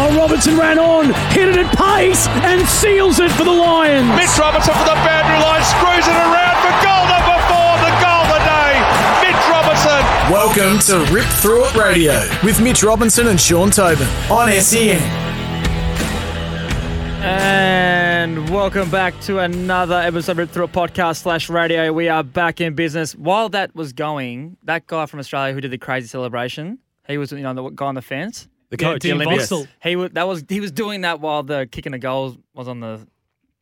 Oh, Robinson ran on, hit it at pace, and seals it for the Lions. Mitch Robinson for the boundary line, screws it around for goal number four, the goal of the day. Mitch Robinson. Welcome to Rip Through It Radio with Mitch Robinson and Sean Tobin on SEN. And welcome back to another episode of Rip Through It podcast slash radio. We are back in business. While that was going, that guy from Australia who did the crazy celebration, he was you know the guy on the fence. The Yeah, coach. Dean Olympics. Boxall. He was that was he was doing that while the kicking the goals was on the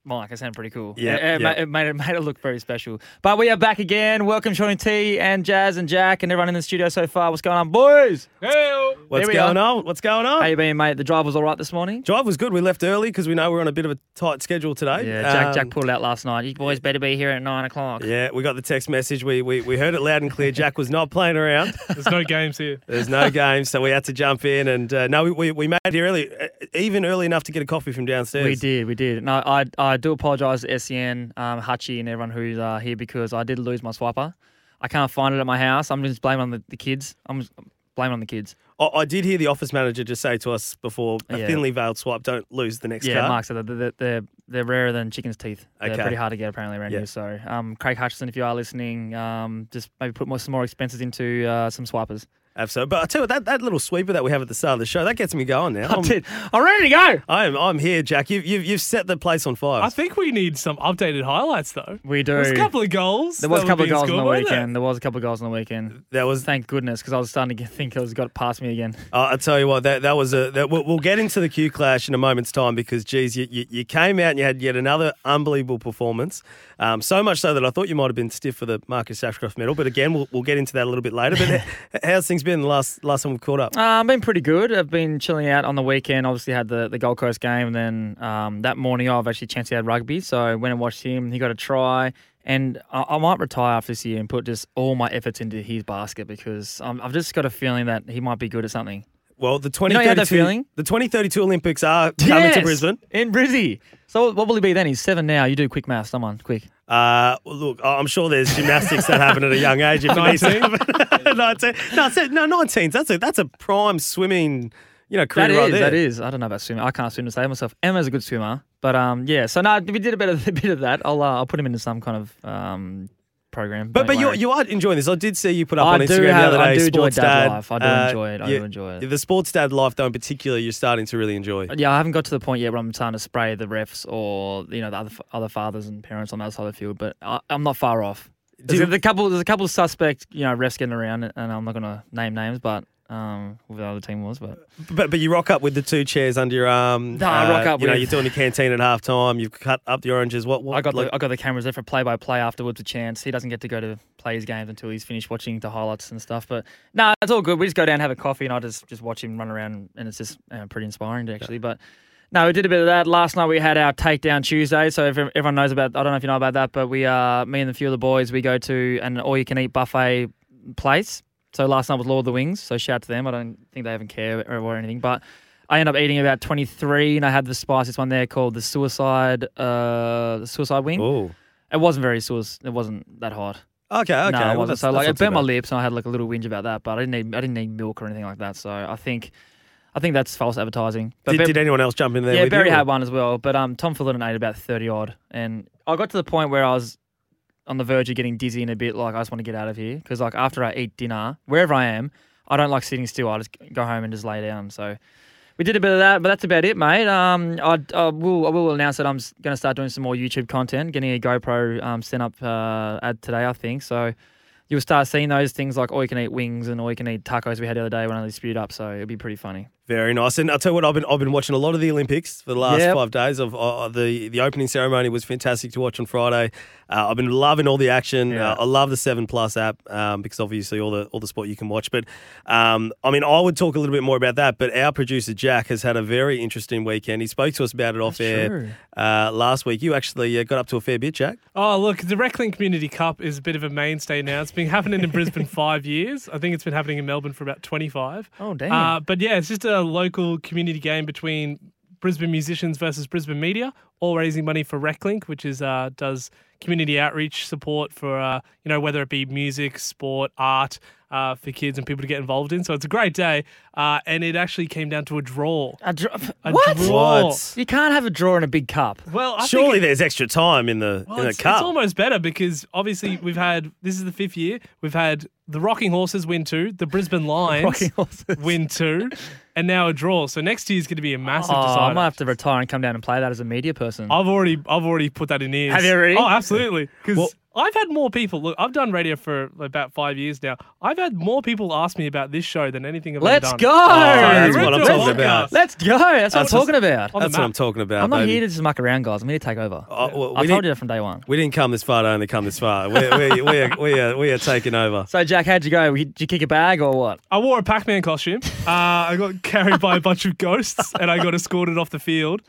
mic. It sounded pretty cool. Yeah, it, it yeah. ma- it made it made it look very special. But we are back again. Welcome, Sean T and Jazz and Jack and everyone in the studio so far. What's going on, boys? Hey, What's going are. on? What's going on? How you been, mate? The drive was all right this morning. Drive was good. We left early because we know we're on a bit of a tight schedule today. Yeah, Jack Jack Um, pulled out last night. You boys better be here at nine o'clock. Yeah, we got the text message. We, we we heard it loud and clear. Jack was not playing around. There's no games here. There's no games, so we had to jump in. And uh, no, we, we, we made it here early, uh, even early enough to get a coffee from downstairs. We did, we did. No, I I do apologise to SEN, um, Hutchie, and everyone who's uh, here because I did lose my swiper. I can't find it at my house. I'm just blaming on the, the kids. I'm just blaming on the kids. I, I did hear the office manager just say to us before a Yeah. thinly veiled swipe, don't lose the next Yeah. Mark said that they're, they're, they're rarer than chicken's teeth. They're Okay. pretty hard to get apparently around Yeah. here. So, um, Craig Hutchison, if you are listening, um, just maybe put more, some more expenses into uh, some swipers. Absolutely. But I tell you what, that, that little sweeper that we have at the start of the show, that gets me going now. I I'm, did. I'm ready to go. I'm, I'm here, Jack. You've, you've, you've set the place on fire. I think we need some updated highlights though. We do. There's a couple of goals. there was a couple of goals on the scored, wasn't there? weekend. There was a couple of goals on the weekend. that was Thank goodness, because I was starting to get, think it was got past me again. Uh, I tell you what, that that was a. That, we'll, we'll get into the Q clash in a moment's time because, geez, you, you, you came out and you had yet another unbelievable performance. Um, so much so that I thought you might have been stiff for the Marcus Ashcroft medal. But again, we'll, we'll get into that a little bit later. But how's things been last last time we've caught up? Uh, I've been pretty good. I've been chilling out on the weekend. Obviously, had the, the Gold Coast game, and then um, that morning I've actually chanced had rugby, so I went and watched him. He got a try, and I, I might retire after this year and put just all my efforts into his basket because um, I've just got a feeling that he might be good at something. Well, the know you had that 2032 feeling? the 2032 Olympics are coming to Brisbane. in Brizzy. So what will he be then? He's seven now. You do quick math, someone quick. Uh, well, look, I'm sure there's gymnastics that happen at a young age. If it needs to happen. 19. No, no, 19. That's a that's a prime swimming, you know, career That is, right there. that is. I don't know about swimming. I can't swim to save myself. Emma's a good swimmer, but um, yeah. So no, if we did a bit of a bit of that. I'll uh, I'll put him into some kind of um program. But but you worry. you are enjoying this. I did see you put up I on Instagram have- the other I day. do enjoy Sports dad Dad. life. I do uh, enjoy it. I yeah, do enjoy it. The sports dad life, though, in particular, you're starting to really enjoy. Yeah, I haven't got to the point yet where I'm starting to spray the refs or you know the other other fathers and parents on the other side of the field, but I, I'm not far off. There's, Did- a, couple. There's a couple of suspect, you know, refs getting around, and I'm not going to name names, but um, who the other team was, but But but you rock up with the two chairs under your arm. No, I rock up You know, with- you're doing your canteen at half time. You've cut up the oranges. What? what I got like, the I got the cameras there for play by play afterwards. A chance he doesn't get to go to play his games until he's finished watching the highlights and stuff. But no, it's all good. We just go down have a coffee and I just just watch him run around, and it's just uh, pretty inspiring actually. But no, we did a bit of that last night. We had our takedown Tuesday, so every- everyone knows about. I don't know if you know about that, but we uh me and a few of the boys we go to an all you can eat buffet place. So last night was Lord of the Wings. So shout out to them. I don't think they even care or, or anything, but. I ended up eating about 23 and I had the spiciest one there called the suicide uh the suicide wing. Oh. It wasn't very sauce. It wasn't that hot. Okay. Okay. no, it wasn't. that's- So like, it burnt my lips, and I had like a little whinge about that. But I didn't need, I didn't need milk or anything like that. So I think, I think that's false advertising. But Did, Ber- did anyone else jump in there? yeah, with Berry you, had one as well. But um, Tom Fullerton ate about thirty odd, and I got to the point where I was on the verge of getting dizzy and a bit like I just want to get out of here because like after I eat dinner, wherever I am, I don't like sitting still. I just go home and just lay down. So. We did a bit of that, but that's about it, mate. Um, I, I will I will announce that I'm going to start doing some more YouTube content, getting a GoPro um, sent up uh, ad today, I think. So you'll start seeing those things like all you can eat wings and all you can eat tacos we had the other day when I spewed up. So it'll be pretty funny. Very nice. And I'll tell you what, I've been I've been watching a lot of the Olympics for the last Yep. five days. Of uh, the the opening ceremony was fantastic to watch on Friday. Uh, I've been loving all the action. Yeah. Uh, I love the Seven Plus app um, because obviously all the all the sport you can watch. But um, I mean, I would talk a little bit more about that. But our producer Jack has had a very interesting weekend. He spoke to us about it off air uh, last week. You actually uh, got up to a fair bit, Jack. Oh, look, the Reclink Community Cup is a bit of a mainstay now. It's been happening in Brisbane five years. I think it's been happening in Melbourne for about 25. Oh, damn. Uh, but yeah, it's just a local community game between Brisbane musicians versus Brisbane media, all raising money for Reclink, which is uh, does community outreach support for uh, you know whether it be music, sport, art, uh, for kids and people to get involved in. So it's a great day. Uh, and it actually came down to a draw. A dr- A what? draw. What? You can't have a draw in a big cup. Well, I think Surely it- there's extra time in the Well, in the it's, cup. it's almost better because obviously we've had this is the fifth year. We've had the Rocking Horses win two, the Brisbane Lions Rocking Horses. win two, and now a draw. So next year is going to be a massive Oh, decider. I might have to retire and come down and play that as a media person. I've already I've already put that in ears. Have you already? Oh, absolutely. Because Well- I've had more people. Look, I've done radio for about five years now. I've had more people ask me about this show than anything I've Let's ever go. done. Oh, that's Ripped what I'm the talking podcast. about. Let's go. That's what I'm talking about. on the That's what map. I'm talking about. I'm not baby. here to just muck around, guys. I'm here to take over. Oh, well, we I told didn't- you that from day one. We didn't come this far to only come this far. We're, we're, we're, we are, we are taking over. So, Jack, how'd you go? Did you kick a bag or what? I wore a Pac-Man costume. Uh, I got carried by a bunch of ghosts, and I got escorted off the field.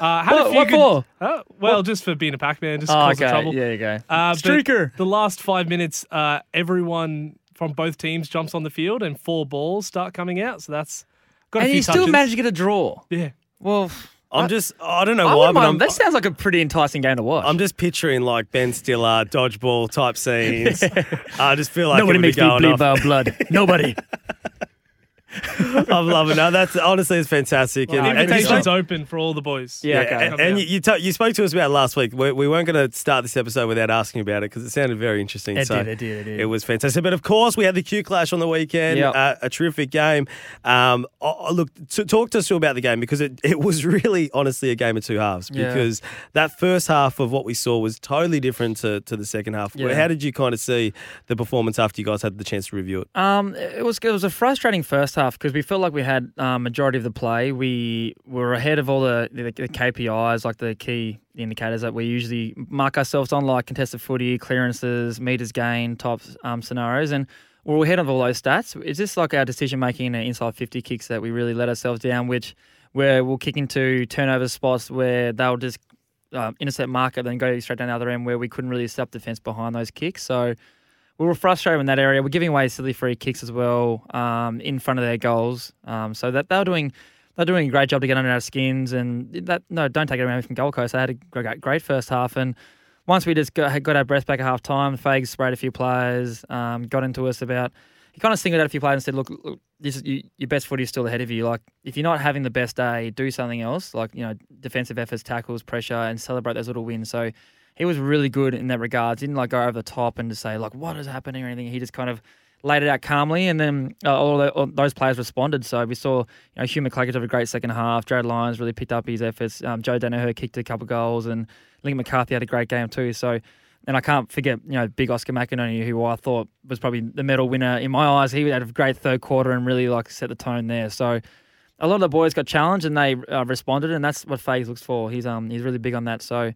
Uh, had What- a few what good, for? Uh, well, just for being a Pac-Man, just Oh, causing okay. trouble. Yeah, you go. Uh, Streaker. The last five minutes, uh, everyone from both teams jumps on the field, and four balls start coming out. So that's got a And few you still touches. managed to get a draw. Yeah. Well, I'm just, I don't know I why, but mind. I'm, That sounds like a pretty enticing game to watch. I'm just picturing like Ben Stiller dodgeball type scenes. I just feel like Nobody it would be makes me going bleed off. by blood. Nobody. I'm loving that. That's honestly it's fantastic. And, and Invitations spoke- open for all the boys. Yeah, yeah, okay. and, and you you, t- you spoke to us about it last week. We, we weren't going to start this episode without asking about it because it sounded very interesting. It so did, it did, it did. It was fantastic. But of course, we had the Q Clash on the weekend. Yep. Uh, a terrific game. Um, oh, look, t- talk to us all about the game because it, it was really, honestly, a game of two halves. Yeah. Because that first half of what we saw was totally different to, to the second half. Yeah. How did you kind of see the performance after you guys had the chance to review it? Um, it was it was a frustrating first half because we felt like we had um, majority of the play. We were ahead of all the, the, the KPIs, like the key indicators that we usually mark ourselves on, like contested footy, clearances, meters gained type um, scenarios, and we're ahead of all those stats. It's just like our decision making and inside fifty kicks that we really let ourselves down, which where we'll kick into turnover spots where they'll just um, intercept marker, then go straight down the other end where we couldn't really stop defense behind those kicks. So we were frustrated in that area. We're giving away silly free kicks as well um, in front of their goals. Um, so that they were doing they're doing a great job to get under our skins. And that no, don't take it away from Gold Coast. They had a great, first half. And once we just got, got our breath back at half time, Fags sprayed a few players, um, got into us about. He kind of singled out a few players and said, "Look, look this is, you, your best footy is still ahead of you. Like if you're not having the best day, do something else. Like you know, defensive efforts, tackles, pressure, and celebrate those little wins." So he was really good in that regards. He didn't like go over the top and just say like what is happening or anything. He just kind of laid it out calmly, and then uh, all, the, all those players responded. So we saw you know Hugh McCluggage have a great second half. Jarrod Lyons really picked up his efforts. Um, Joe Daniher kicked a couple goals, and Lincoln McCarthy had a great game too. So. And I can't forget, you know, big Oscar McInerney, who I thought was probably the medal winner in my eyes. He had a great third quarter and really like set the tone there. So a lot of the boys got challenged and they uh, responded, and that's what Fags looks for. He's um he's really big on that. So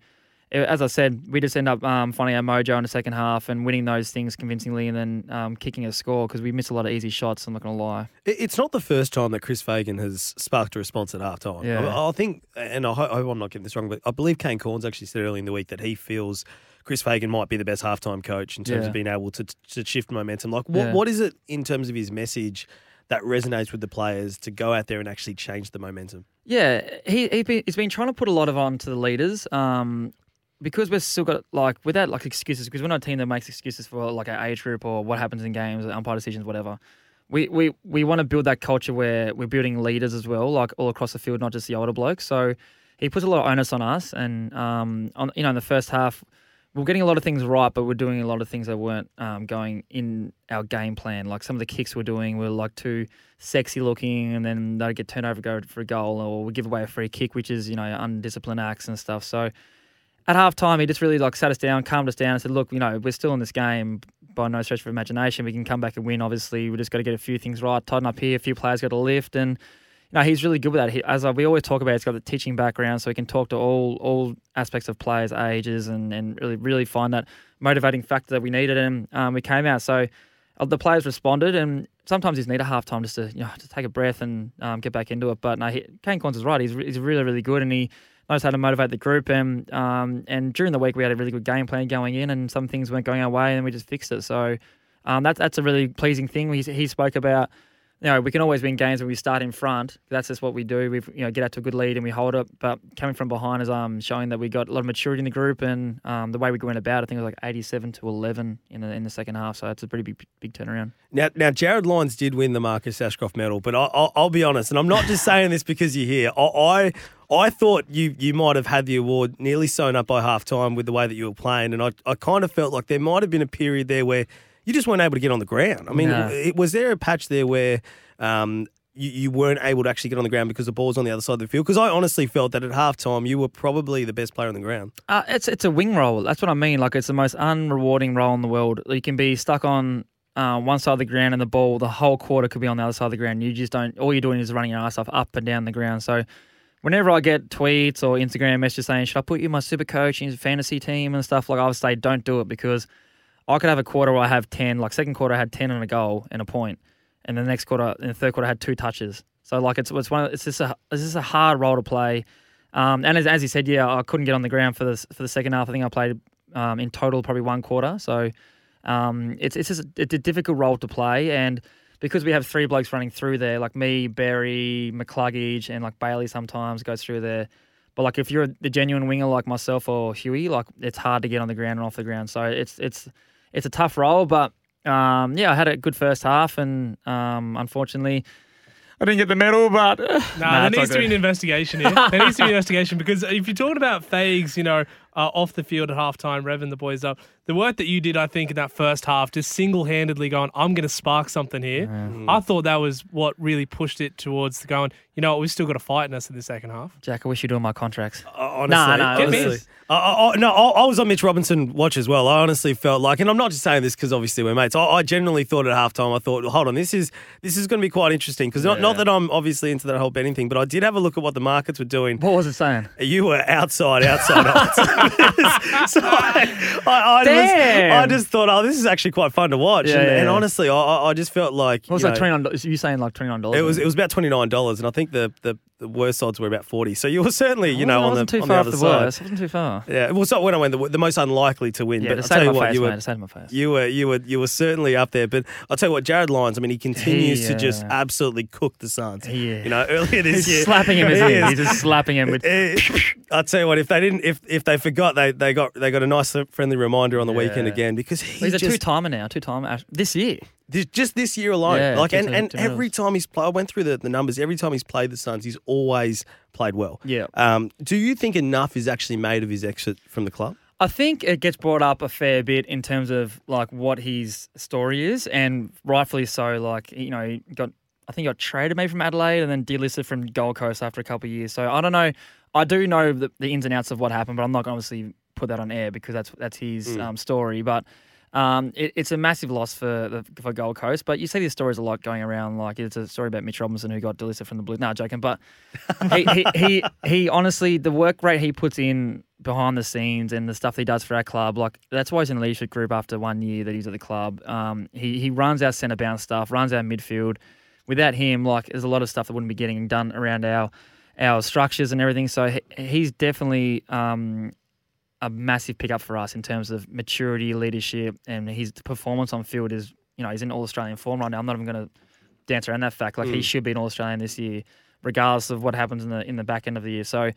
as I said, we just end up um, finding our mojo in the second half and winning those things convincingly, and then um, kicking a score because we miss a lot of easy shots. I'm not going to lie. It's not the first time that Chris Fagan has sparked a response at half time. Yeah. I, I think, and I hope, I hope I'm not getting this wrong, but I believe Kane Cornes actually said early in the week that he feels Chris Fagan might be the best halftime coach in terms Yeah. of being able to, to shift momentum. Like, what, Yeah. what is it in terms of his message that resonates with the players to go out there and actually change the momentum? Yeah, he he been, he's been trying to put a lot of on to the leaders. Um, because we've still got like without like excuses because we're not a team that makes excuses for like our age group or what happens in games, umpire decisions, whatever. We we we want to build that culture where we're building leaders as well, like all across the field, not just the older blokes. So he puts a lot of onus on us, and um, on you know in the first half. We're getting a lot of things right, but we're doing a lot of things that weren't um, going in our game plan. Like some of the kicks we're doing were like too sexy looking, and then they'd get turned over, go for a goal, or we give away a free kick, which is you know undisciplined acts and stuff. So at half time, he just really like sat us down, calmed us down, and said, "Look, you know, we're still in this game by no stretch of imagination. We can come back and win. Obviously, we just got to get a few things right, tighten up here. A few players got to lift, and you know, he's really good with that. He, as we always talk about, he's got the teaching background, so he can talk to all all aspects of players' ages and and really really find that motivating factor that we needed. And um, we came out so." uh, The players responded, and sometimes you need a half time just to you know to take a breath and um, get back into it. But no, he, Kane Cornes is right. He's, he's really really good, and he knows how to motivate the group. And um, and during the week we had a really good game plan going in, and some things weren't going our way, and we just fixed it. So um, that's that's a really pleasing thing. He he spoke about you know, we can always win games when we start in front. That's just what we do. We you know get out to a good lead and we hold it. But coming from behind is um showing that we got a lot of maturity in the group and um the way we went about. I think it was like eighty-seven to eleven in the in the second half. So it's a pretty big big turnaround. Now, now Jarrod Lyons did win the Marcus Ashcroft medal, but I, I'll, I'll be honest, and I'm not just saying this because you're here. I, I, I thought you you might have had the award nearly sewn up by half time with the way that you were playing, and I, I kind of felt like there might have been a period there where you just weren't able to get on the ground. I mean, No. it, was there a patch there where um, you, you weren't able to actually get on the ground because the ball was on the other side of the field? Because I honestly felt that at halftime you were probably the best player on the ground. Uh, it's it's a wing role. That's what I mean. Like it's the most unrewarding role in the world. You can be stuck on uh, one side of the ground and the ball the whole quarter could be on the other side of the ground. You just don't. All you're doing is running your ass off up and down the ground. So. Whenever I get tweets or Instagram messages saying, "Should I put you in my super coach in your fantasy team and stuff?" like I would say, don't do it because I could have a quarter where I have ten. Like second quarter, I had ten and a goal and a point, and the next quarter, in the third quarter, I had two touches. So like it's it's one it's just a it's just a hard role to play. Um, and as, as you said, yeah, I couldn't get on the ground for the for the second half. I think I played um, in total probably one quarter. So um, it's it's just a, it's a difficult role to play, and because we have three blokes running through there, like me, Berry, McCluggage, and like Bailey sometimes goes through there. But like if you're the genuine winger like myself or Huey, like it's hard to get on the ground and off the ground. So it's it's it's a tough role, but um, yeah, I had a good first half, and um, unfortunately, I didn't get the medal. But Nah, Nah, there needs to be an investigation here. There needs to be an investigation because if you're talking about Fags, you know, uh, off the field at halftime, revving the boys up, the work that you did, I think, in that first half, just single handedly going, I'm going to spark something here. I thought that was what really pushed it towards the going, you know what, we've still got a fight in us in the second half. Jack, I wish you'd do my contracts. Honestly, Nah, nah, Get honestly. I, I, no, I, I was on Mitch Robinson watch as well. I honestly felt like, and I'm not just saying this because obviously we're mates. I, I genuinely thought at halftime, I thought, hold on, this is this is going to be quite interesting because not, not that I'm obviously into that whole betting thing, but I did have a look at what the markets were doing. What was it saying? You were outside, outside odds. so I, I, I, was, Damn. I just thought, oh, this is actually quite fun to watch. Yeah, and, yeah, and honestly, I, I just felt like What was that? know, Twenty nine. You saying like twenty nine dollars? it was it was about twenty nine dollars, and I think the, the the worst odds were about forty. So you were certainly you know on the too on far the off other the side. worst. It wasn't too far. Yeah, well, it's not when I went the, the most unlikely to win. Yeah, but I'll tell you my what, face, you were To save my face. you were you were you were certainly up there. But I'll tell you what, Jarrod Lyons. I mean, he continues to just absolutely cook the Suns. Yeah. You know, earlier this He's year, slapping him. He Isn't he? is. He's just slapping him with. I'll tell you what, if they didn't, if if they forgot, they they got they got a nice friendly reminder on the weekend again because he He's a two timer now. Two timer this year. This, just this year alone. Yeah, like and, and every time he's played, I went through the, the numbers. Every time he's played the Suns, he's always played well. Yeah. Um, do you think enough is actually made of his exit from the club? I think it gets brought up a fair bit in terms of like what his story is, and rightfully so. Like you know, he got I think he got traded maybe from Adelaide and then delisted from Gold Coast after a couple of years. So I don't know. I do know the, the ins and outs of what happened, but I'm not going to obviously put that on air because that's that's his um, story. But um, it, it's a massive loss for the, for Gold Coast. But you see these stories a lot going around. Like it's a story about Mitch Robinson who got delisted from the Blues. No, joking. But he, he, he he honestly the work rate he puts in behind the scenes and the stuff he does for our club, like that's why he's in the leadership group after one year that he's at the club. Um, he he runs our centre bounce stuff, runs our midfield. Without him, like there's a lot of stuff that wouldn't be getting done around our our structures and everything. So he, he's definitely um, a massive pickup for us in terms of maturity, leadership, and his performance on field is you know he's in all Australian form right now. I'm not even going to dance around that fact. Like he should be an All Australian this year, regardless of what happens in the in the back end of the year. So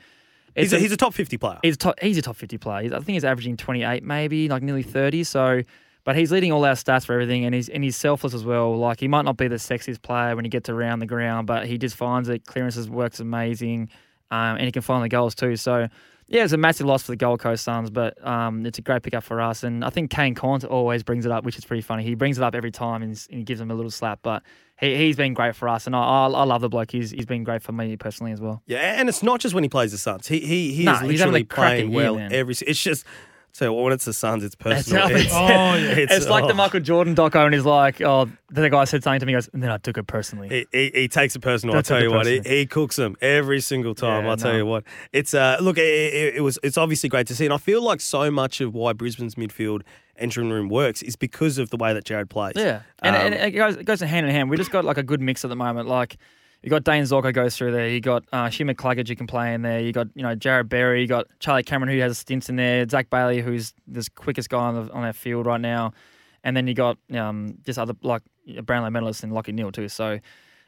He's it's a, he's a top fifty player. He's a top, he's a top 50 player. He's- I think he's averaging 28, maybe, like nearly 30. So, but he's leading all our stats for everything, and he's and he's selfless as well. Like he might not be the sexiest player when he gets around the ground, but he just finds it. Clearances works amazing, um, and he can find the goals too. So. Yeah, it's a massive loss for the Gold Coast Suns, but um, it's a great pickup for us. And I think Kane Cornes always brings it up, which is pretty funny. He brings it up every time and, and gives him a little slap. But he, he's been great for us, and I, I, I love the bloke. He's, he's been great for me personally as well. Yeah, and it's not just when he plays the Suns. He he he Nah, is he's literally playing year, well man. every. It's just so when it's the Suns, it's personal. It's- It's, Oh, yeah. It's, like the oh. Michael Jordan doco, and he's like, oh, the guy said something to me, he goes, and then I took it personally. He, he, he takes it personal. I'll tell you what, he, he cooks them every single time. Yeah, I'll tell no. you what, it's uh look, it, it, it was it's obviously great to see, and I feel like so much of why Brisbane's midfield entering room works is because of the way that Jarrod plays. Yeah, and, Um, and it goes it goes hand in hand. We just got like a good mix at the moment. Like you got Dayne Zorko goes through there. You got uh, Shima you can play in there. You got you know Jarrod Berry. You got Charlie Cameron who has stints in there. Zac Bailey who's the quickest guy on, the, on our field right now, and then you got um just other like Brownlow medalist and Lachie Neale too. So.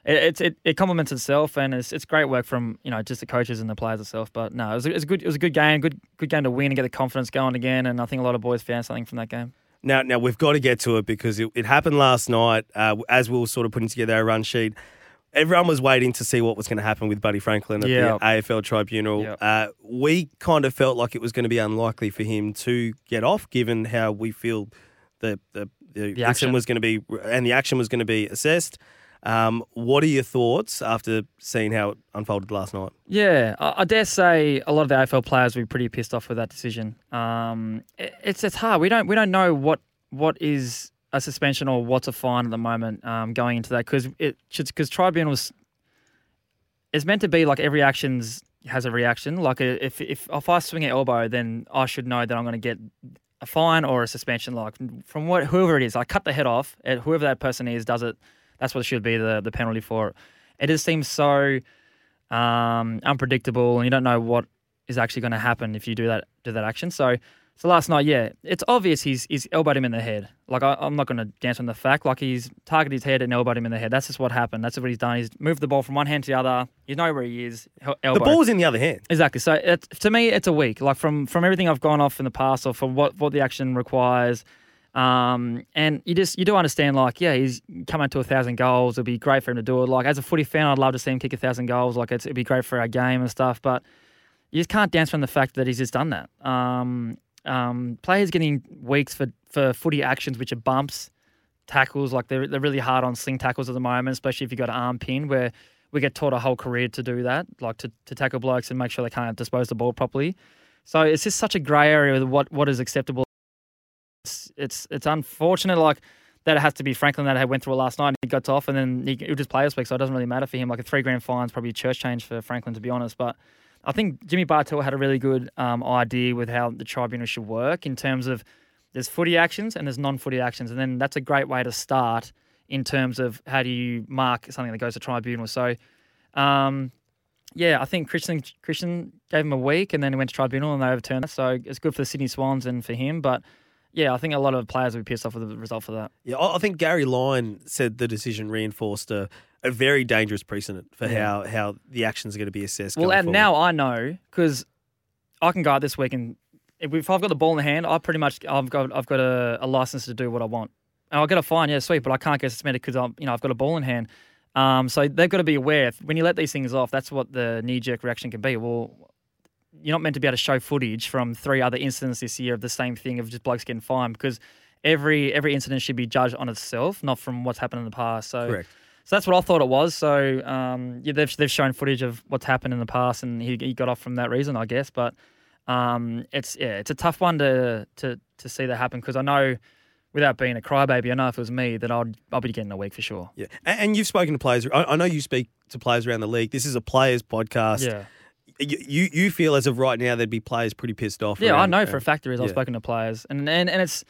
it, it, it complements itself, and it's it's great work from you know just the coaches and the players itself. But no, it was, a, it was a good it was a good game, good good game to win and get the confidence going again. And I think a lot of boys found something from that game. Now, now we've got to get to it because it, it happened last night. Uh, as we were sort of putting together our run sheet, everyone was waiting to see what was going to happen with Buddy Franklin at Yeah. the AFL tribunal. Yeah. Uh, we kind of felt like it was going to be unlikely for him to get off, given how we feel the the, the, incident action. was going to be and the action was going to be assessed. Um, what are your thoughts after seeing how it unfolded last night? Yeah, I, I dare say a lot of the AFL players will be pretty pissed off with that decision. Um, it, it's it's hard. We don't we don't know what what is a suspension or what's a fine at the moment um, going into that because it should because tribunals it's meant to be like every action's has a reaction. Like uh, if if if I swing an elbow, then I should know that I'm going to get a fine or a suspension. Like from what whoever it is, I cut the head off. Whoever that person is does it. That's what should be the the penalty for it. It just seems so um, unpredictable, and you don't know what is actually going to happen if you do that do that action. So, so last night, yeah, it's obvious he's he's elbowed him in the head. Like I, I'm not going to dance on the fact. Like he's targeted his head and elbowed him in the head. That's just what happened. That's what he's done. He's moved the ball from one hand to the other. You know where he is. el- The ball's in the other hand. Exactly. So it, to me, it's a week. Like from from everything I've gone off in the past, or from what what the action requires. Um, and you just you do understand, like, yeah, he's coming to a thousand goals. It'd be great for him to do it. Like as a footy fan, I'd love to see him kick a thousand goals. Like it's, it'd be great for our game and stuff. But you just can't dance from the fact that he's just done that. Um, um, players getting weeks for for footy actions, which are bumps, tackles. Like they're they're really hard on sling tackles at the moment, especially if you've got an arm pin where we get taught a whole career to do that, like to, to tackle blokes and make sure they can't dispose the ball properly. So it's just such a grey area with what, what is acceptable. It's, it's it's unfortunate like that it has to be Franklin that had went through it last night and he got off and then he he'll just play this week, so it doesn't really matter for him. Like a three grand fine is probably a church change for Franklin to be honest. But I think Jimmy Bartel had a really good um, idea with how the tribunal should work in terms of there's footy actions and there's non-footy actions, and then that's a great way to start in terms of how do you mark something that goes to tribunal. So, um, yeah, I think Christian Christian gave him a week, and then he went to tribunal and they overturned it. So it's good for the Sydney Swans and for him. But yeah, I think a lot of players will be pissed off with the result for that. Yeah, I think Gary Lyon said the decision reinforced a, a very dangerous precedent for Yeah. how, how the actions are going to be assessed. Well, and forward. now I know because I can go out this week and if, if I've got the ball in the hand, I pretty much I've got I've got a, a license to do what I want. And I'll get a fine, yeah, sweet, but I can't get suspended because I'm you know I've got a ball in hand. Um, so they've got to be aware when you let these things off. That's what the knee jerk reaction can be. Well, you're not meant to be able to show footage from three other incidents this year of the same thing of just blokes getting fined because every every incident should be judged on itself, not from what's happened in the past. So. Correct. So that's what I thought it was. So um, yeah, they've they've shown footage of what's happened in the past, and he, he got off from that reason, I guess. But um, it's yeah, it's a tough one to to to see that happen because I know, without being a crybaby, I know if it was me that I'd I'll be getting a week for sure. Yeah, and, and you've spoken to players. I, I know you speak to players around the league. This is a players podcast. Yeah, You, you feel as of right now there'd be players pretty pissed off. yeah, I around- know for a fact there is. I've yeah. spoken to players, and and and it's.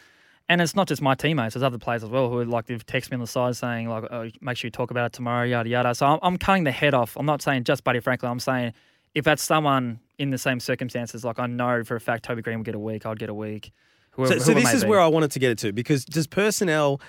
And it's not just my teammates; there's other players as well who are like they've texted me on the side saying like, "Oh, make sure you talk about it tomorrow, yada yada." So I'm, I'm cutting the head off. I'm not saying just Buddy Franklin. I'm saying if that's someone in the same circumstances, like I know for a fact Toby Greene will get a week, I'd get a week. Whoever, So, so whoever this is be. where I wanted to get it to because does personnel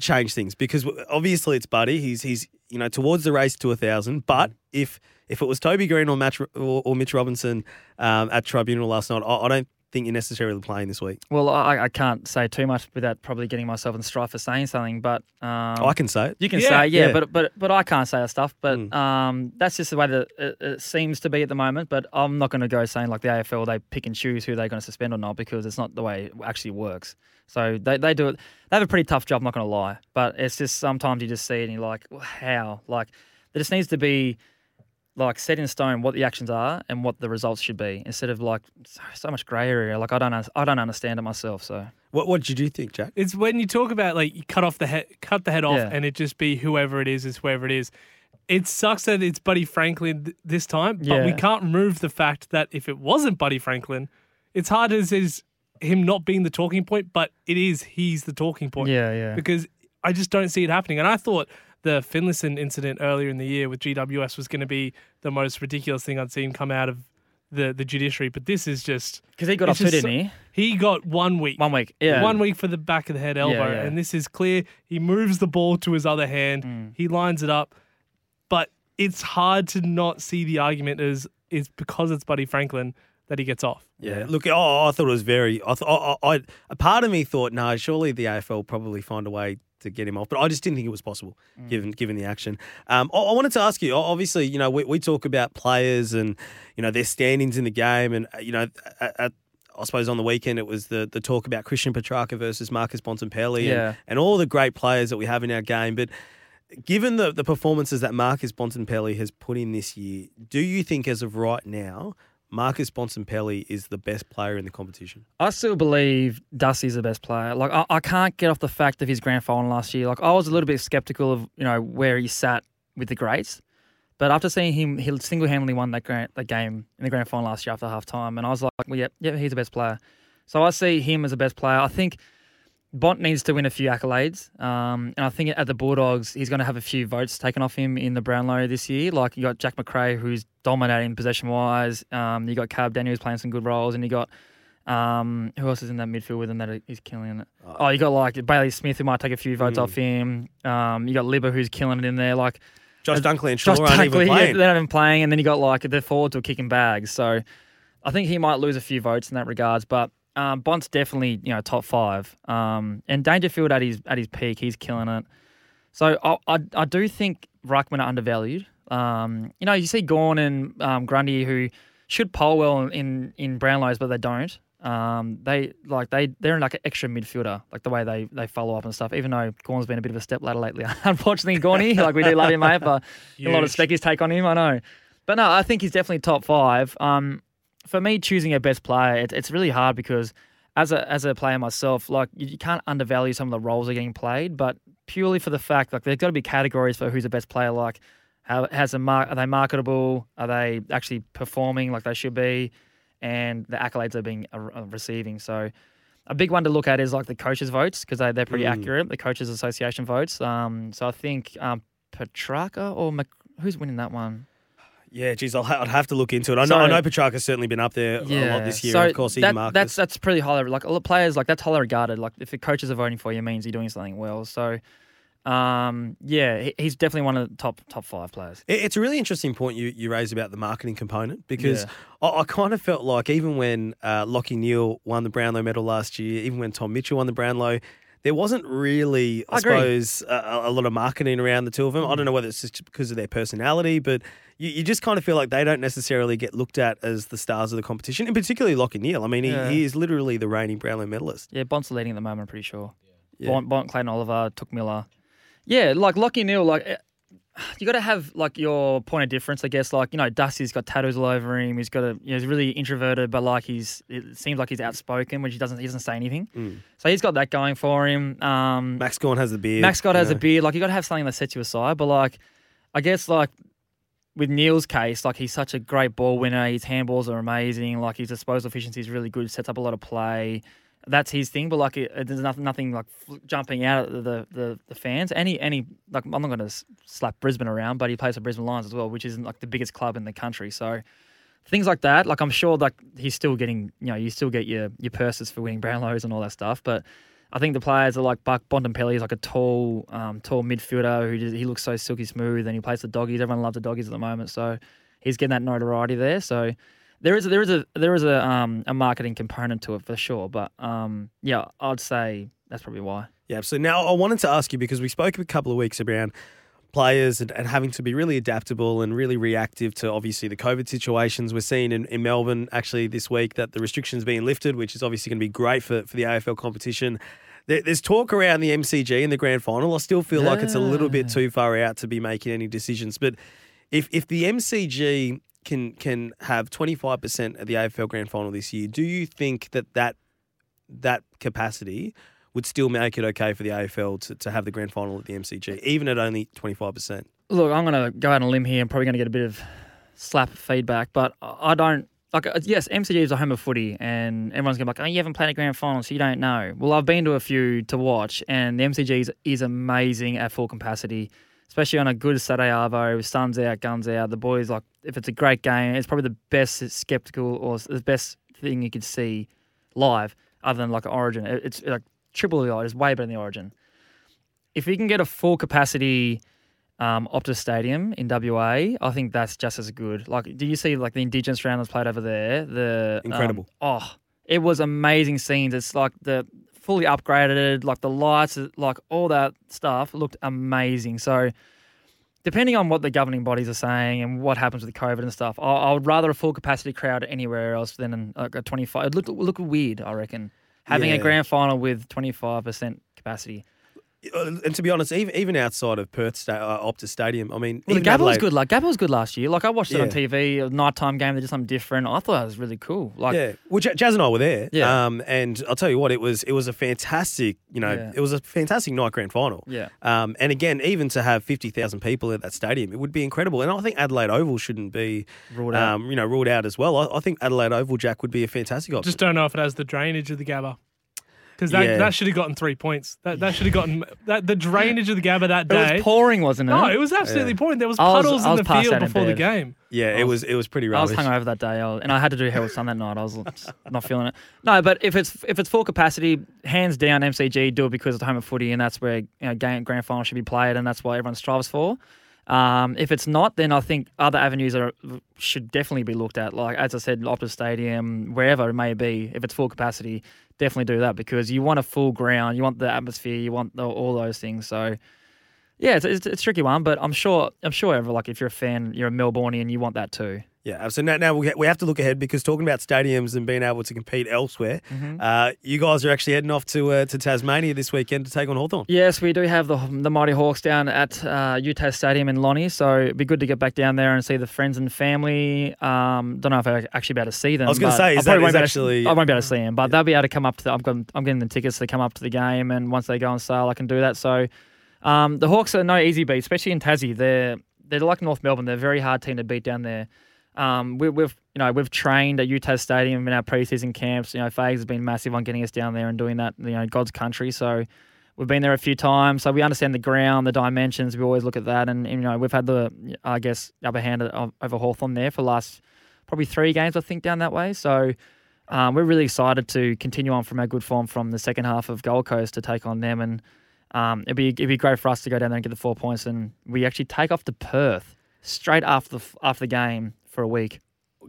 change things? Because obviously it's Buddy. He's he's you know towards the race to a thousand. But if if it was Toby Greene or Match or, or Mitch Robinson um, at tribunal last night, I, I don't think you're necessarily playing this week. Well, I, I can't say too much without probably getting myself in strife for saying something, but um, I can say it. You can Yeah, say, yeah, yeah. but but but I can't say that stuff. But Mm. um, that's just the way that it, it seems to be at the moment. But I'm not going to go saying like the AFL they pick and choose who they're going to suspend or not because it's not the way it actually works. So they, they do it. They have a pretty tough job. I'm not going to lie, but it's just sometimes you just see it and you're like, well, how? Like there just needs to be like set in stone what the actions are and what the results should be instead of like so, so much grey area. Like I don't I don't understand it myself. So What what did you think, Jack? It's when you talk about like you cut off the head, cut the head off, Yeah. and it just be whoever it is is whoever it is. It sucks that it's Buddy Franklin th- this time, but we can't remove the fact that if it wasn't Buddy Franklin, it's hard as is him not being the talking point, but it is he's the talking point. yeah, yeah. because I just don't see it happening. And I thought the Finlayson incident earlier in the year with GWS was going to be the most ridiculous thing I'd seen come out of the, the judiciary, but this is just Because he got it's off too, didn't he? he got one week. One week. Yeah. One week for the back of the head elbow. yeah. And this is clear. He moves the ball to his other hand. Mm. He lines it up. but it's hard to not see the argument as is because it's Buddy Franklin that he gets off. Yeah, look, oh, I thought it was very. I, th- I, I, a part of me thought, no, surely the AFL will probably find a way to get him off, but I just didn't think it was possible given given the action. Um, I, I wanted to ask you. Obviously, you know, we, we talk about players and you know their standings in the game, and uh, you know, at, at, I suppose on the weekend it was the the talk about Christian Petracca versus Marcus Bontempelli, Yeah. and, and all the great players that we have in our game, but. Given the, the performances that Marcus Bontempelli has put in this year, do you think, as of right now, Marcus Bontempelli is the best player in the competition? I still believe Dusty's the best player. Like I, I can't get off the fact of his grand final last year. Like I was a little bit skeptical of you know where he sat with the greats, but after seeing him, he single handedly won that grand, that game in the grand final last year after half time, and I was like, well, yeah, yeah, he's the best player. So I see him as the best player. I think Bont needs to win a few accolades, um, and I think at the Bulldogs he's going to have a few votes taken off him in the Brownlow this year. Like you got Jack Macrae who's dominating possession wise. Um, you got Cab Daniels playing some good roles, and you got um, who else is in that midfield with him that is killing it? Oh, you got like Bailey Smith who might take a few votes off him. Um, you got Libba who's killing it in there. Like Josh Dunkley and Josh Shaw aren't even Dunkley, yeah, playing. they're not even playing, and then you got like the forwards who are kicking bags. So I think he might lose a few votes in that regards, but. Um, Bont's definitely you know top five, um, and Dangerfield at his at his peak, he's killing it. So I I, I do think Ruckman are undervalued. Um, you know, you see Gawn and um, Grundy who should poll well in in Brownlows, but they don't. Um, they like they they're in like an extra midfielder, like the way they they follow up and stuff. Even though Gawn's been a bit of a step ladder lately, unfortunately, Gawny, like we do love him, mate, but a lot of Huge. speckies take on him. I know, but no, I think he's definitely top five. Um, for me, choosing a best player, it, it's really hard because as a as a player myself, like you, you can't undervalue some of the roles that are getting played, but purely for the fact like there's got to be categories for who's the best player. Like, how has a mar- are they marketable? Are they actually performing like they should be? And the accolades they're being uh, uh, receiving. So. A big one to look at is like the coaches' votes because they, they're pretty Mm. accurate. The coaches' association votes. Um, so I think um, Petracca or Mc- who's winning that one? Yeah, geez, I'll ha- I'd have to look into it. I know, I So- know Petracca's certainly been up there a lot this year. So of course, even that, Marcus. that's that's pretty highly like a lot of players like that's highly regarded. Like if the coaches are voting for you, it means you're doing something well. So, um, yeah, he's definitely one of the top top five players. It's a really interesting point you, you raise about the marketing component because Yeah. I, I kind of felt like even when uh, Lachie Neale won the Brownlow medal last year, even when Tom Mitchell won the Brownlow, there wasn't really, I, I. Mm. suppose, a, a lot of marketing around the two of them. I don't know whether it's just because of their personality, but you, you just kind of feel like they don't necessarily get looked at as the stars of the competition, and particularly Lachie Neale. I mean, he, Yeah. he is literally the reigning Brownlow medalist. Yeah, Bont's leading at the moment. I'm pretty sure. Yeah. Bont, Bont, Clayton Oliver, Touk Miller. Yeah, like Lockie Neal, like eh, you got to have like your point of difference, I guess. Like you know, Dusty's got tattoos all over him. He's got a, you know, he's really introverted, but like he's, it seems like he's outspoken, which he doesn't, he doesn't say anything. Mm. So he's got that going for him. Um, Max Gawn has the beard. Max Scott you has a beard. Like you got to have something that sets you aside. But like, I guess like with Neale's case, like he's such a great ball winner. His handballs are amazing. Like his disposal efficiency is really good. Sets up a lot of play. That's his thing. But like, it, there's nothing, nothing like jumping out at the the, the fans. Any any like I'm not going to slap Brisbane around, but he plays for Brisbane Lions as well, which isn't like the biggest club in the country. So. Things like that, like I'm sure, like he's still getting, you know, you still get your your purses for winning Brownlows and all that stuff. But I think the players are like Buck Bontempelli is like a tall, um, tall midfielder who just, he looks so silky smooth and he plays the doggies. Everyone loves the doggies at the moment, so he's getting that notoriety there. So there is a, there is a there is a um a marketing component to it for sure. But um yeah, I'd say that's probably why. Yeah. So now I wanted to ask you because we spoke a couple of weeks around players and, and having to be really adaptable and really reactive to obviously the COVID situations. We're seeing in, in Melbourne actually this week that the restrictions being lifted, which is obviously going to be great for, for the AFL competition. There, there's talk around the MCG in the grand final. I still feel like it's a little bit too far out to be making any decisions. But if if the MCG can can have 25% of the AFL grand final this year, do you think that that that capacity would still make it okay for the AFL to, to have the grand final at the MCG, even at only 25%. Look, I'm going to go out on a limb here. I'm probably going to get a bit of slap feedback, but I don't. Like, uh, yes, MCG is a home of footy, and everyone's going to be like, oh, you haven't played a grand final, so you don't know. Well, I've been to a few to watch, and the MCG is, is amazing at full capacity, especially on a good Saturday Arvo, sun's out, guns out. The boys, like, if it's a great game, it's probably the best skeptical or the best thing you could see live, other than like Origin. It- It's like triple the Origin, it's way better than the Origin. If we can get a full capacity um, Optus Stadium in WA, I think that's just as good. Like, do you see like the Indigenous round that's played over there? The um, Incredible. oh, it was amazing scenes. It's like the fully upgraded, like the lights, like all that stuff looked amazing. So, depending on what the governing bodies are saying and what happens with COVID and stuff, I, I would rather a full capacity crowd anywhere else than like a 25. It looked, looked weird, I reckon, having Yeah. a grand final with 25% capacity. Uh, And to be honest, even even outside of Perth sta- uh, Optus Stadium, I mean, Well, the Gabba was good. Like Gabba was good last year. Like I watched it on Yeah. TV, a nighttime game. They did something different. I thought it was really cool. Like yeah, well, J- Jazz and I were there. Yeah. Um, and I'll tell you what, it was it was a fantastic, you know, Yeah. it was a fantastic night grand final. Yeah. Um, and again, even to have fifty thousand people at that stadium, it would be incredible. And I think Adelaide Oval shouldn't be Ruled out. Um, you know, ruled out as well. I, I think Adelaide Oval Jack would be a fantastic option. Just don't know if it has the drainage of the Gabba. Because that, Yeah. that should have gotten three points. That that should have gotten that the drainage of the Gabba that day. it day. was pouring, wasn't it? no, it was absolutely pouring. There was I was- puddles I was in the field out in before the game. yeah, it was it was pretty rubbish. I was rubbish. hungover that day, I was- and I had to do Herald Sun that night. I was just not feeling it. No, but if it's if it's full capacity, hands down, MCG do it because it's home of footy, and that's where you know game, grand final should be played, and that's what everyone strives for. Um, if it's not, then I think other avenues are should definitely be looked at. Like as I said, Optus Stadium, wherever it may be, if it's full capacity, definitely do that because you want a full ground, you want the atmosphere, you want the, all those things. So. Yeah, it's, it's, it's a tricky one, but I'm sure I'm sure ever like if you're a fan, you're a Melbourneian, you want that too. Yeah, so now, now we we have to look ahead because talking about stadiums and being able to compete elsewhere, Mm-hmm. uh, you guys are actually heading off to uh, to Tasmania this weekend to take on Hawthorn. Yes, we do have the the Mighty Hawks down at uh, UTAS Stadium in Lonnie, so it'd be good to get back down there and see the friends and family. Um, don't know if I actually be able to see them. I was gonna say, is I that- probably won't be able to- actually- I won't be able to see them, but they'll be able to come up to. The, I'm going. I'm getting the tickets to come up to the game, and once they go on sale, I can do that. So, um, the Hawks are no easy beat, especially in Tassie. They're they're like North Melbourne. They're a very hard team to beat down there. Um, we, we've you know we've trained at UTAS Stadium in our preseason camps. You know, Fags has been massive on getting us down there and doing that. You know, God's country. So we've been there a few times, so we understand the ground, the dimensions. We always look at that, and, you know we've had the I guess upper hand over Hawthorn there for the last probably three games I think down that way. So. Um, we're really excited to continue on from our good form from the second half of Gold Coast to take on them, and um, it'd be it'd be great for us to go down there and get the four points, and we actually take off to Perth straight after the after the game for a week.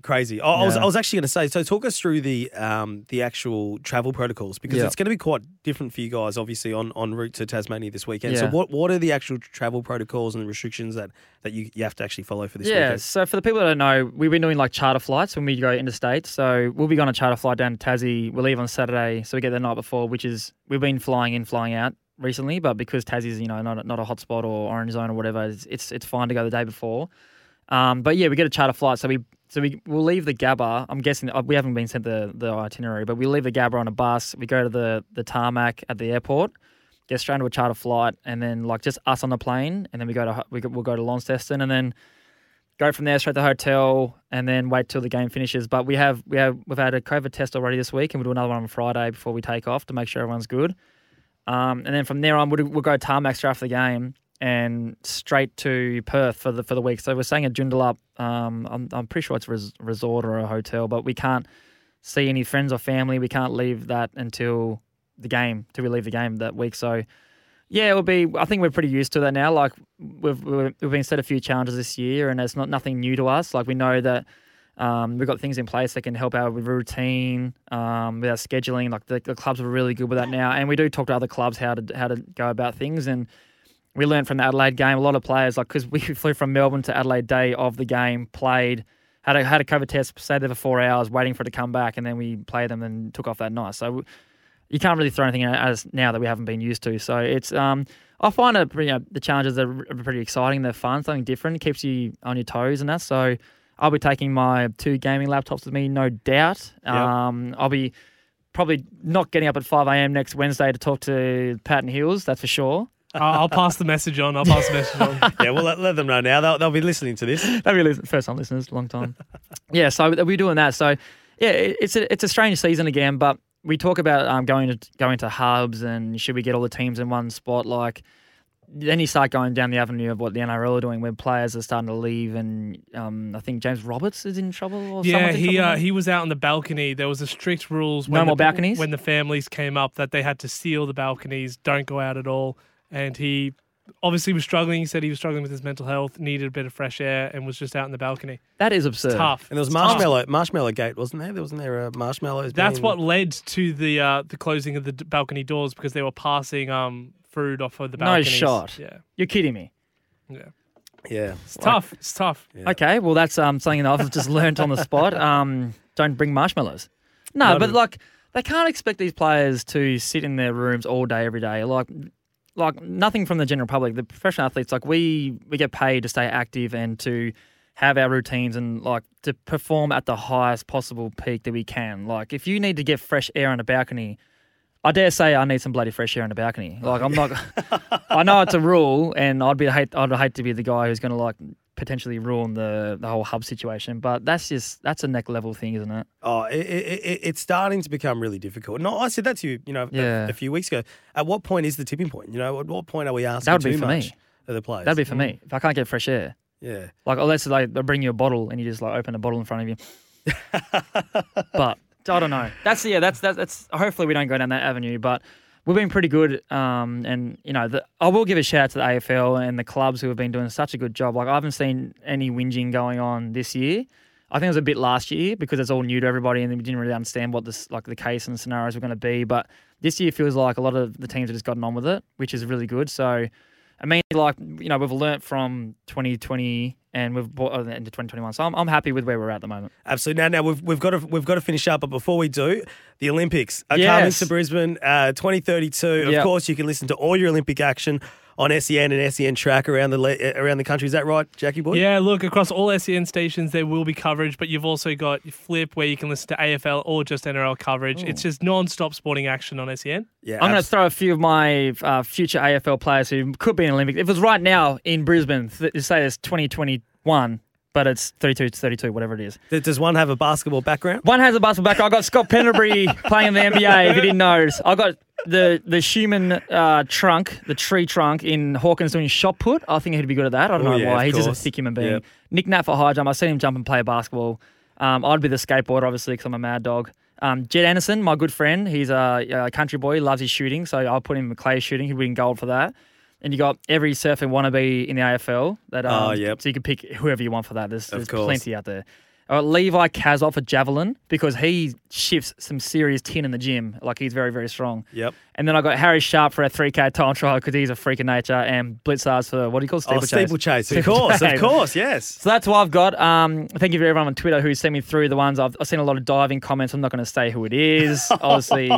Crazy. I, I was Yeah. I was actually going to say. So talk us through the um, the actual travel protocols because Yeah. it's going to be quite different for you guys, obviously on, on route to Tasmania this weekend. So Yeah. what what are the actual travel protocols and restrictions that, that you, you have to actually follow for this yeah, weekend? so for the people that don't know, we've been doing like charter flights when we go interstate. So we'll be going on a charter flight down to Tassie. We'll leave on Saturday, so we get there the night before, which is we've been flying in, flying out recently, but because Tassie's you know not a, not a hotspot or orange zone or whatever, it's, it's it's fine to go the day before. Um, but yeah, we get a charter flight, so we so we we'll leave the Gabba. I'm guessing uh, we haven't been sent the the itinerary, but we leave the Gabba on a bus. We go to the the tarmac at the airport, get straight into a charter flight, and then like just us on the plane, and then we go to we we'll go to Launceston, and then go from there straight to the hotel, and then wait till the game finishes. But we have we have we've had a COVID test already this week, and we'll do another one on Friday before we take off to make sure everyone's good. Um, and then from there on, we'll, we'll go to tarmac straight after the game and straight to Perth for the for the week. So we're staying at Joondalup. Um, I'm I'm pretty sure it's a res- resort or a hotel, but we can't see any friends or family. We can't leave that until the game, till we leave the game that week. So yeah, it will be. I think we're pretty used to that now. Like we've we've been set a few challenges this year, and it's not nothing new to us. Like we know that. Um, we've got things in place that can help with routine, um, with our scheduling. Like the, the clubs are really good with that now, and we do talk to other clubs how to how to go about things. And we learned from the Adelaide game. A lot of players, like because we flew from Melbourne to Adelaide day of the game, played, had a had a COVID test, stayed there for four hours, waiting for it to come back, and then we played them and took off that night. So you can't really throw anything at us now that we haven't been used to. So it's um, I find it you know, the challenges are pretty exciting. They're fun, something different. It keeps you on your toes and that. So I'll be taking my two gaming laptops with me, no doubt. Um, I'll be probably not getting up at 5 a.m. next Wednesday to talk to Patton Hills, that's for sure. I'll, I'll pass the message on. I'll pass the message on. yeah, well, let, let them know now. They'll, they'll be listening to this. That'd be listen- first time listeners, long time. yeah, so we're doing that. So yeah, it- it's a it's a strange season again, but we talk about um, going to going to hubs and should we get all the teams in one spot? Like then you start going down the avenue of what the NRL are doing, where players are starting to leave, and um, I think James Roberts is in trouble. Or Yeah, he trouble uh, he was out on the balcony. There was a strict rules. No more the, balconies? when the families came up that they had to seal the balconies, don't go out at all. And he obviously was struggling. He said he was struggling with his mental health, needed a bit of fresh air, and was just out in the balcony. That is absurd. Tough. And there was marshmallow, marshmallow gate, wasn't there? There wasn't there a marshmallows. That's being- what led to the uh, the closing of the d- balcony doors because they were passing um fruit off of the No balconies. shot. Yeah, You're kidding me. yeah. Yeah. It's tough. It's tough. Okay, well that's um something that I've just learnt on the spot. Um, don't bring marshmallows. No, Not but a- like they can't expect these players to sit in their rooms all day every day. Like, like nothing from the general public. The professional athletes, like we we get paid to stay active and to have our routines and like to perform at the highest possible peak that we can. Like if you need to get fresh air on a balcony. I dare say I need some bloody fresh air on the balcony. Like I'm not. I know it's a rule, and I'd be hate. I'd hate to be the guy who's going to like potentially ruin the the whole hub situation. But that's just that's a neck level thing, isn't it? Oh, it, it, it, it's starting to become really difficult. No, I said that to you, you know, a- Yeah. a, few weeks ago. At what point is the tipping point? You know, at what point are we asking That would be too for much me. of the players? That'd be for me if I can't get fresh air. yeah. Like unless like they bring you a bottle and you just like open a bottle in front of you. but I don't know. That's yeah. That's that's that's. Hopefully we don't go down that avenue. But we've been pretty good. Um, and you know, the, I will give a shout out to the AFL and the clubs who have been doing such a good job. Like I haven't seen any whinging going on this year. I think it was a bit last year because it's all new to everybody and we didn't really understand what this like the case and the scenarios were going to be. But this year feels like a lot of the teams have just gotten on with it, which is really good. So I mean, like you know, we've learnt from 2020 and we've brought it into 2021. So I'm, I'm happy with where we're at the moment. Absolutely. Now, now we've, we've got to we've got to finish up, but before we do, the Olympics are coming to Brisbane, uh, 2032. Of Yep. course, you can listen to all your Olympic action on SEN and SEN track around the le- around the country. Is that right, Jackie boy? Yeah, look, across all SEN stations, there will be coverage, but you've also got Flip where you can listen to AFL or just NRL coverage. It's just non stop sporting action on E SEN. yeah. I'm going to throw a few of my uh, future AFL players who could be in Olympics. If it was right now in Brisbane, th- say it's 2021, but it's 32 to 32, whatever it is. Does one have a basketball background? One has a basketball background. I got Scott Pendlebury playing in the NBA. If you didn't know, I got the the Schumann uh, trunk, the tree trunk in Hawkins doing shot put. I think he'd be good at that. I don't Oh, know yeah, why. He's just a thick human being. Yep. Nick Nat for high jump. I've seen him jump and play basketball. Um, I'd be the skateboarder, obviously, because I'm a mad dog. Um, Jed Anderson, my good friend, he's a, a country boy, loves his shooting, so I'll put him in clay shooting. He'd win gold for that. And you got every surfer wannabe in the AFL. That um, Oh, yep. So you can pick whoever you want for that. There's, there's plenty out there. Uh, Levi Casboult for javelin because he shifts some serious tin in the gym. Like he's very, very strong. Yep. And then I got Harry Sharp for a 3K time trial because he's a freak of nature, and Blitzars for what do you call Oh, steeplechase? steeplechase. Of course, of course, yes. So that's what I've got. Um, thank you for everyone on Twitter who sent me through the ones. I've, I've seen a lot of diving comments. I'm not going to say who it is. Obviously,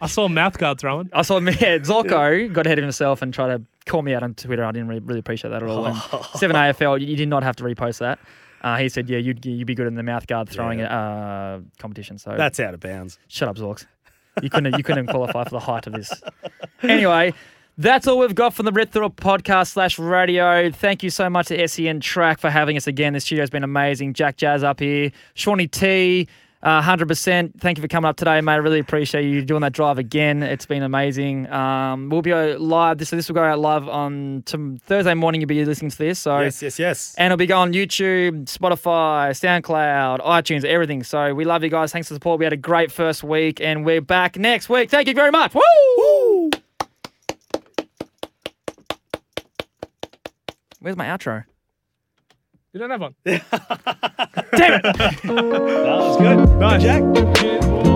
I saw mouth guard throwing. I saw me, yeah, Zorko got ahead of himself and tried to call me out on Twitter. I didn't really, really appreciate that at all. And Seven AFL, you, you did not have to repost that. Uh, he said, "Yeah, you'd you'd be good in the mouth guard throwing uh, competition." So That's out of bounds. shut up, Zorks. You couldn't you couldn't qualify for the height of this. Anyway, that's all we've got from the Rip Through podcast slash radio. Thank you so much to SEN Track for having us again. The studio's been amazing. Jack Jazz up here, Seany T. Uh, 100%. Thank you for coming up today, mate. I really appreciate you doing that drive again. It's been amazing. Um, we'll be uh, live. This, this will go out live on to Thursday morning. You'll be listening to this. So Yes, yes, yes. and it'll be going on YouTube, Spotify, SoundCloud, iTunes, everything. So we love you guys. Thanks for the support. We had a great first week, and we're back next week. Thank you very much. Woo! Woo! Where's my outro? You don't have one. Damn it! That was good. Nice. Jack.